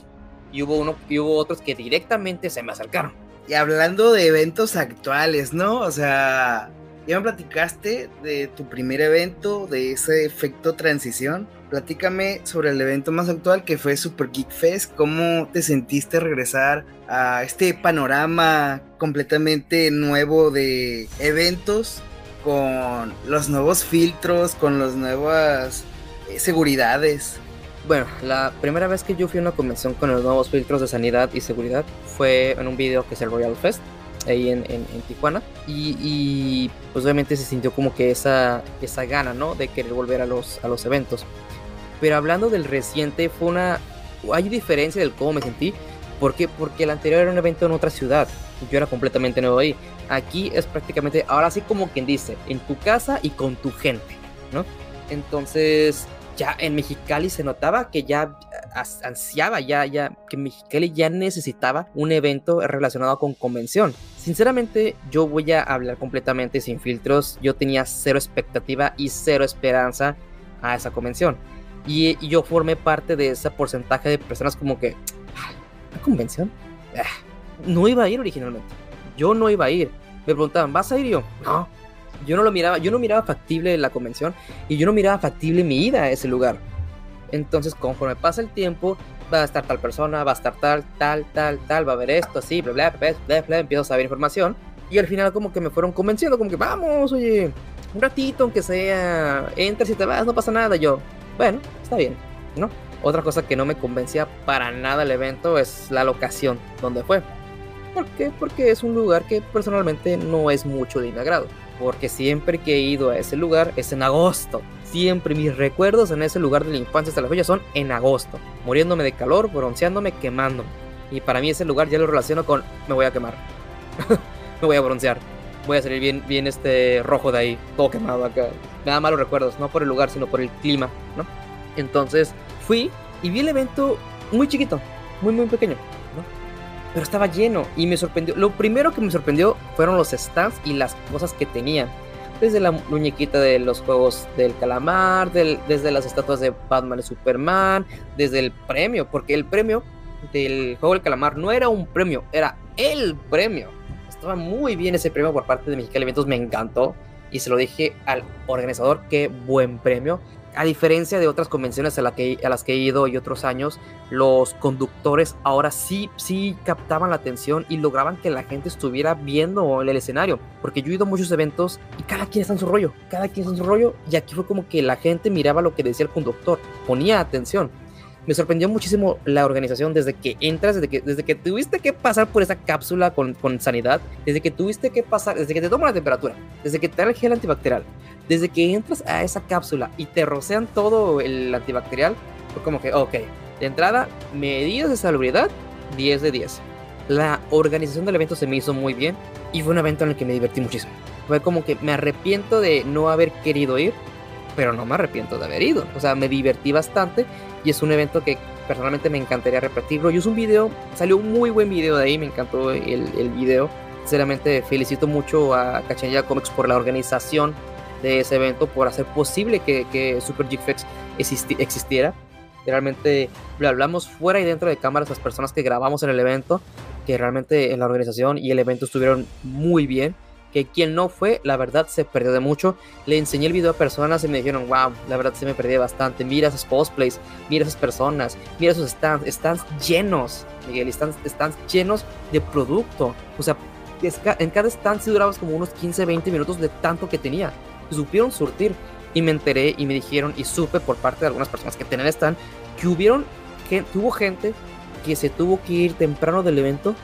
[SPEAKER 3] Y hubo, uno, y hubo otros que directamente se me acercaron.
[SPEAKER 2] Y hablando de eventos actuales, ¿no? O sea, ya me platicaste de tu primer evento, de ese efecto transición. Platícame sobre el evento más actual que fue Super Geek Fest. ¿Cómo te sentiste regresar a este panorama completamente nuevo de eventos con los nuevos filtros, con las nuevas eh, seguridades?
[SPEAKER 3] Bueno, la primera vez que yo fui a una convención con los nuevos filtros de sanidad y seguridad fue en un video que es el Royal Fest ahí en, en, en Tijuana y, y, pues obviamente se sintió como que esa, esa gana, ¿no? De querer volver a los, a los eventos. Pero hablando del reciente, fue una... Hay diferencia del cómo me sentí. ¿Por qué? Porque el anterior era un evento en otra ciudad. Yo era completamente nuevo ahí. Aquí es prácticamente, ahora sí como quien dice, en tu casa y con tu gente, ¿no? Entonces, ya en Mexicali se notaba que ya ansiaba, ya, ya, que Mexicali ya necesitaba un evento relacionado con convención. Sinceramente, yo voy a hablar completamente sin filtros. Yo tenía cero expectativa y cero esperanza a esa convención. Y, y yo formé parte de ese porcentaje de personas como que, ¿la convención? No iba a ir originalmente. Yo no iba a ir. Me preguntaban, ¿vas a ir? Yo, no. Yo no lo miraba, yo no miraba factible la convención y yo no miraba factible mi ida a ese lugar. Entonces, conforme pasa el tiempo, va a estar tal persona, va a estar tal, tal, tal, tal, va a haber esto, así, bla, bla, bla, bla, bla, empiezo a saber información. Y al final como que me fueron convenciendo, como que vamos, oye, un ratito, aunque sea, entra si te vas, no pasa nada. Yo, bueno, está bien, ¿no? Otra cosa que no me convencía para nada el evento es la locación donde fue. ¿Por qué? Porque es un lugar que personalmente no es mucho de mi agrado. Porque siempre que he ido a ese lugar es en agosto. Siempre mis recuerdos en ese lugar de la infancia hasta la fecha son en agosto. Muriéndome de calor, bronceándome, quemándome. Y para mí ese lugar ya lo relaciono con me voy a quemar. me voy a broncear. Voy a salir bien, bien este rojo de ahí, todo quemado acá. Me da malos recuerdos, no por el lugar, sino por el clima, ¿no? Entonces fui y vi el evento muy chiquito, muy, muy pequeño, ¿no? Pero estaba lleno y me sorprendió. Lo primero que me sorprendió fueron los stands y las cosas que tenían. Desde la muñequita de los juegos del calamar, desde las estatuas de Batman y Superman, desde el premio, porque el premio del juego del calamar no era un premio, era el premio. Estaba muy bien ese premio por parte de Mexicali Eventos, me encantó. Y se lo dije al organizador, qué buen premio a diferencia de otras convenciones a, la que, a, las que he ido y otros años, los conductores ahora sí, sí captaban la atención y lograban que la gente estuviera viendo el escenario. Porque yo he ido a muchos eventos y cada quien está en su rollo, cada quien está en su rollo. Y aquí fue como que la gente miraba lo que decía el conductor, ponía atención. Me sorprendió muchísimo la organización desde que entras, desde que, desde que tuviste que pasar por esa cápsula con, con sanidad, desde que tuviste que pasar, desde que te toman la temperatura, desde que te dan el gel antibacterial, desde que entras a esa cápsula y te rocean todo el antibacterial, fue como que, ok, de entrada, medidas de salubridad, 10 de 10. La organización del evento se me hizo muy bien y fue un evento en el que me divertí muchísimo. Fue como que me arrepiento de no haber querido ir, pero no me arrepiento de haber ido. O sea, me divertí bastante y es un evento que personalmente me encantaría repetirlo. Y es un video, salió un muy buen video de ahí, me encantó el, el video. Sinceramente, felicito mucho a Cachanilla Comics por la organización de ese evento, por hacer posible que, que Super existi existiera. Realmente lo hablamos fuera y dentro de cámaras las personas que grabamos en el evento, que realmente en la organización y el evento estuvieron muy bien que quien no fue, la verdad se perdió de mucho. Le enseñé el video a personas y me dijeron, wow, la verdad se me perdí bastante. Mira esos cosplays, mira esas personas, mira esos stands, stands llenos, Miguel, stands, stands llenos de producto. O sea, en cada stand sí durabas como unos 15, 20 minutos de tanto que tenía. Supieron surtir y me enteré y me dijeron y supe por parte de algunas personas que tenían stand que hubieron que hubo gente que se tuvo que ir temprano del evento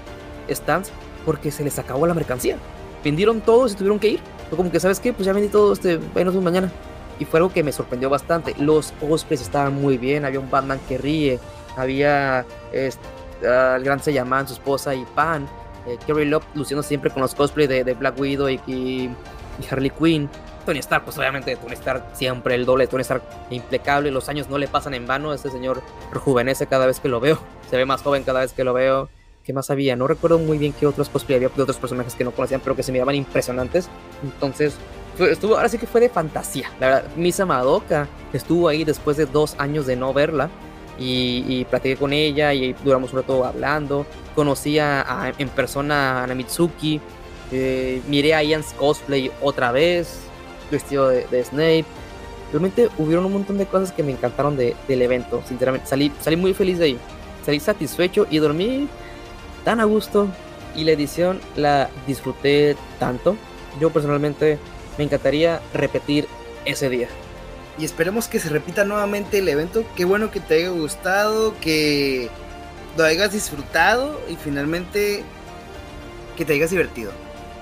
[SPEAKER 3] stands porque se les acabó la mercancía vendieron todo y se tuvieron que ir. Fue como que, ¿sabes qué? Pues ya vendí todo, este, bueno, mañana. Y fue algo que me sorprendió bastante. Los cosplays estaban muy bien. Había un Batman que ríe. Había este, el gran Seyaman, su esposa y Pan. Eh, Kerry Love luciendo siempre con los cosplays de, Black Widow y, y, Harley Quinn. Tony Stark, pues obviamente Tony Stark siempre el doble Tony Stark impecable. Los años no le pasan en vano. Este señor rejuvenece cada vez que lo veo. Se ve más joven cada vez que lo veo. ¿Qué más había? No recuerdo muy bien qué otros cosplay había de otros personajes que no conocían, pero que se miraban impresionantes. Entonces, estuvo, ahora sí que fue de fantasía. La verdad, Misa Madoka estuvo ahí después de dos años de no verla. Y, y platiqué con ella y duramos un rato hablando. Conocí a, en persona a Namitsuki. Eh, miré a Ian's cosplay otra vez, vestido de, de, Snape. Realmente hubieron un montón de cosas que me encantaron de, del evento. Sinceramente, salí, salí muy feliz de ahí. Salí satisfecho y dormí tan a gusto y la edición la disfruté tanto. Yo personalmente me encantaría repetir ese día.
[SPEAKER 2] Y esperemos que se repita nuevamente el evento. Qué bueno que te haya gustado, que lo hayas disfrutado y finalmente que te hayas divertido.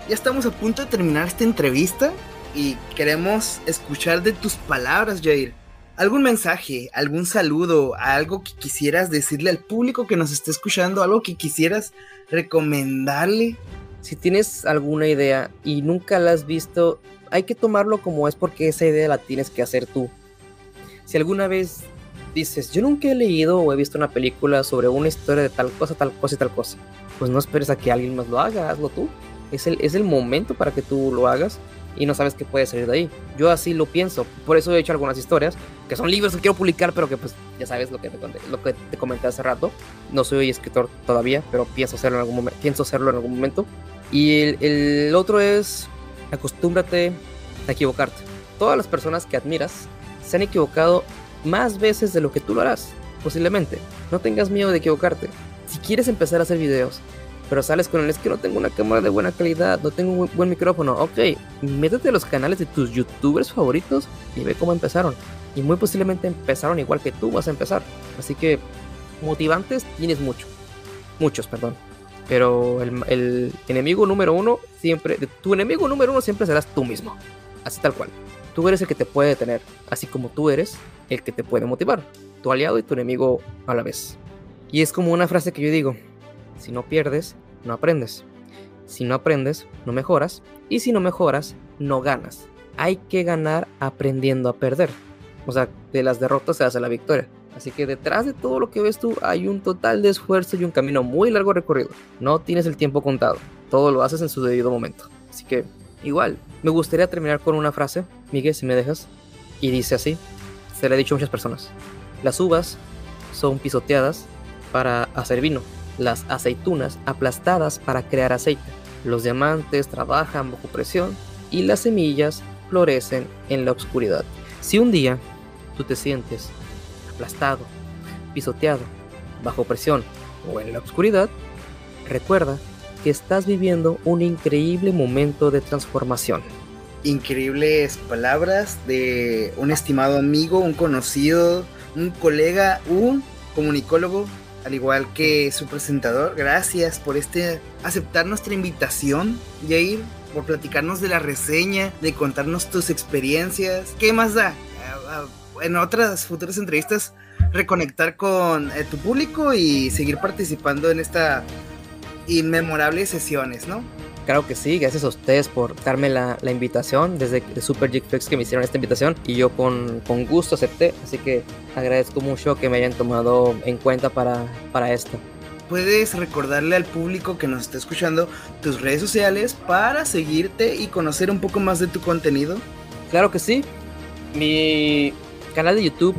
[SPEAKER 2] Ya estamos a punto de terminar esta entrevista y queremos escuchar de tus palabras, Jair. ¿Algún mensaje, algún saludo, algo que quisieras decirle al público que nos esté escuchando, algo que quisieras recomendarle?
[SPEAKER 3] Si tienes alguna idea y nunca la has visto, hay que tomarlo como es porque esa idea la tienes que hacer tú. Si alguna vez dices, yo nunca he leído o he visto una película sobre una historia de tal cosa, tal cosa y tal cosa, pues no esperes a que alguien más lo haga, hazlo tú. Es el, es el momento para que tú lo hagas y no sabes qué puede salir de ahí. Yo así lo pienso, por eso he hecho algunas historias, que son libros que quiero publicar, pero que pues ya sabes lo que te, lo que te comenté hace rato. No soy escritor todavía, pero pienso hacerlo en algún, momento, pienso hacerlo en algún momento. Y el, el otro es, acostúmbrate a equivocarte. Todas las personas que admiras se han equivocado más veces de lo que tú lo harás, posiblemente. No tengas miedo de equivocarte. Si quieres empezar a hacer videos, pero sales con el es que no tengo una cámara de buena calidad, no tengo un buen micrófono. Ok, métete a los canales de tus youtubers favoritos y ve cómo empezaron. Y muy posiblemente empezaron igual que tú vas a empezar. Así que motivantes tienes mucho. Muchos, perdón. Pero el, el enemigo número uno siempre, tu enemigo número uno siempre serás tú mismo. Así tal cual. Tú eres el que te puede detener, así como tú eres el que te puede motivar. Tu aliado y tu enemigo a la vez. Y es como una frase que yo digo, si no pierdes, no aprendes. Si no aprendes, no mejoras. Y si no mejoras, no ganas. Hay que ganar aprendiendo a perder. O sea, de las derrotas se hace la victoria. Así que detrás de todo lo que ves tú hay un total de esfuerzo y un camino muy largo recorrido. No tienes el tiempo contado. Todo lo haces en su debido momento. Así que, igual, me gustaría terminar con una frase, Miguel, si me dejas. Y dice así, se le ha dicho a muchas personas. Las uvas son pisoteadas para hacer vino las aceitunas aplastadas para crear aceite. Los diamantes trabajan bajo presión y las semillas florecen en la oscuridad. Si un día tú te sientes aplastado, pisoteado, bajo presión o en la oscuridad, recuerda que estás viviendo un increíble momento de transformación.
[SPEAKER 2] Increíbles palabras de un estimado amigo, un conocido, un colega, un comunicólogo, al igual que su presentador. Gracias por este aceptar nuestra invitación, Jair, por platicarnos de la reseña, de contarnos tus experiencias. ¿Qué más da? Ah, ah, en otras futuras entrevistas, reconectar con eh, tu público y seguir participando en esta inmemorables sesiones, ¿no?
[SPEAKER 3] Claro que sí, gracias a ustedes por darme la, la invitación desde Super Geek Flex que me hicieron esta invitación y yo con, con, gusto acepté, así que agradezco mucho que me hayan tomado en cuenta para, para esto.
[SPEAKER 2] Puedes recordarle al público que nos está escuchando tus redes sociales para seguirte y conocer un poco más de tu contenido.
[SPEAKER 3] Claro que sí, mi canal de YouTube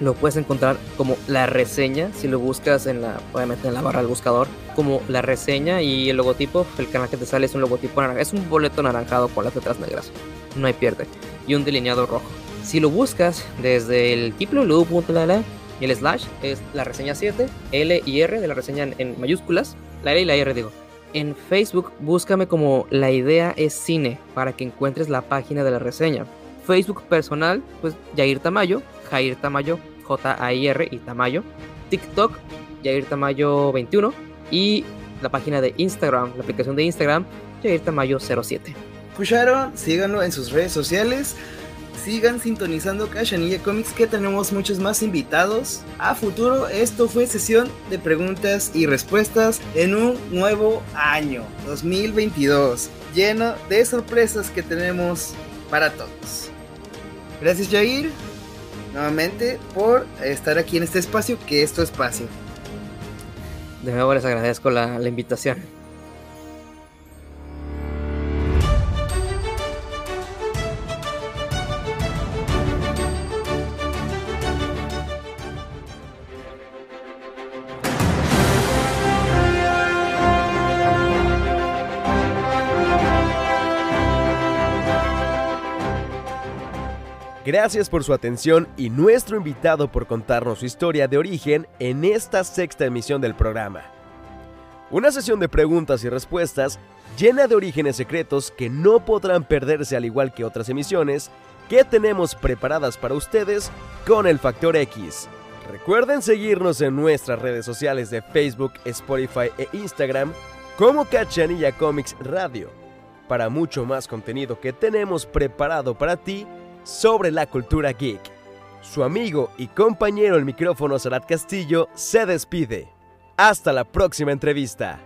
[SPEAKER 3] lo puedes encontrar como la reseña si lo buscas en la obviamente en la barra del buscador como la reseña y el logotipo el canal que te sale es un logotipo naranja es un boleto anaranjado con las letras negras no hay pierde y un delineado rojo. Si lo buscas desde el www.la y el slash es la reseña 7 L y R de la reseña en mayúsculas la L y la R digo. En Facebook búscame como la idea es cine para que encuentres la página de la reseña. Facebook personal pues Jair Tamayo Jair Tamayo J-A-I-R y Tamayo, TikTok, Jair Tamayo 21 y la página de Instagram, la aplicación de Instagram, Jair Tamayo 07.
[SPEAKER 2] ¿Escucharon? Síganlo en sus redes sociales. Sigan sintonizando Cachanilla Comics que tenemos muchos más invitados a futuro. Esto fue sesión de preguntas y respuestas en un nuevo año 2022 lleno de sorpresas que tenemos para todos. Gracias Jair nuevamente por estar aquí en este espacio, que es tu espacio.
[SPEAKER 3] De nuevo les agradezco la, la invitación.
[SPEAKER 1] Gracias por su atención y nuestro invitado por contarnos su historia de origen en esta sexta emisión del programa. Una sesión de preguntas y respuestas llena de orígenes secretos que no podrán perderse al igual que otras emisiones que tenemos preparadas para ustedes con el Factor X. Recuerden seguirnos en nuestras redes sociales de Facebook, Spotify e Instagram como Cachanilla Comics Radio para mucho más contenido que tenemos preparado para ti sobre la cultura geek. Su amigo y compañero el micrófono Sarat Castillo se despide. Hasta la próxima entrevista.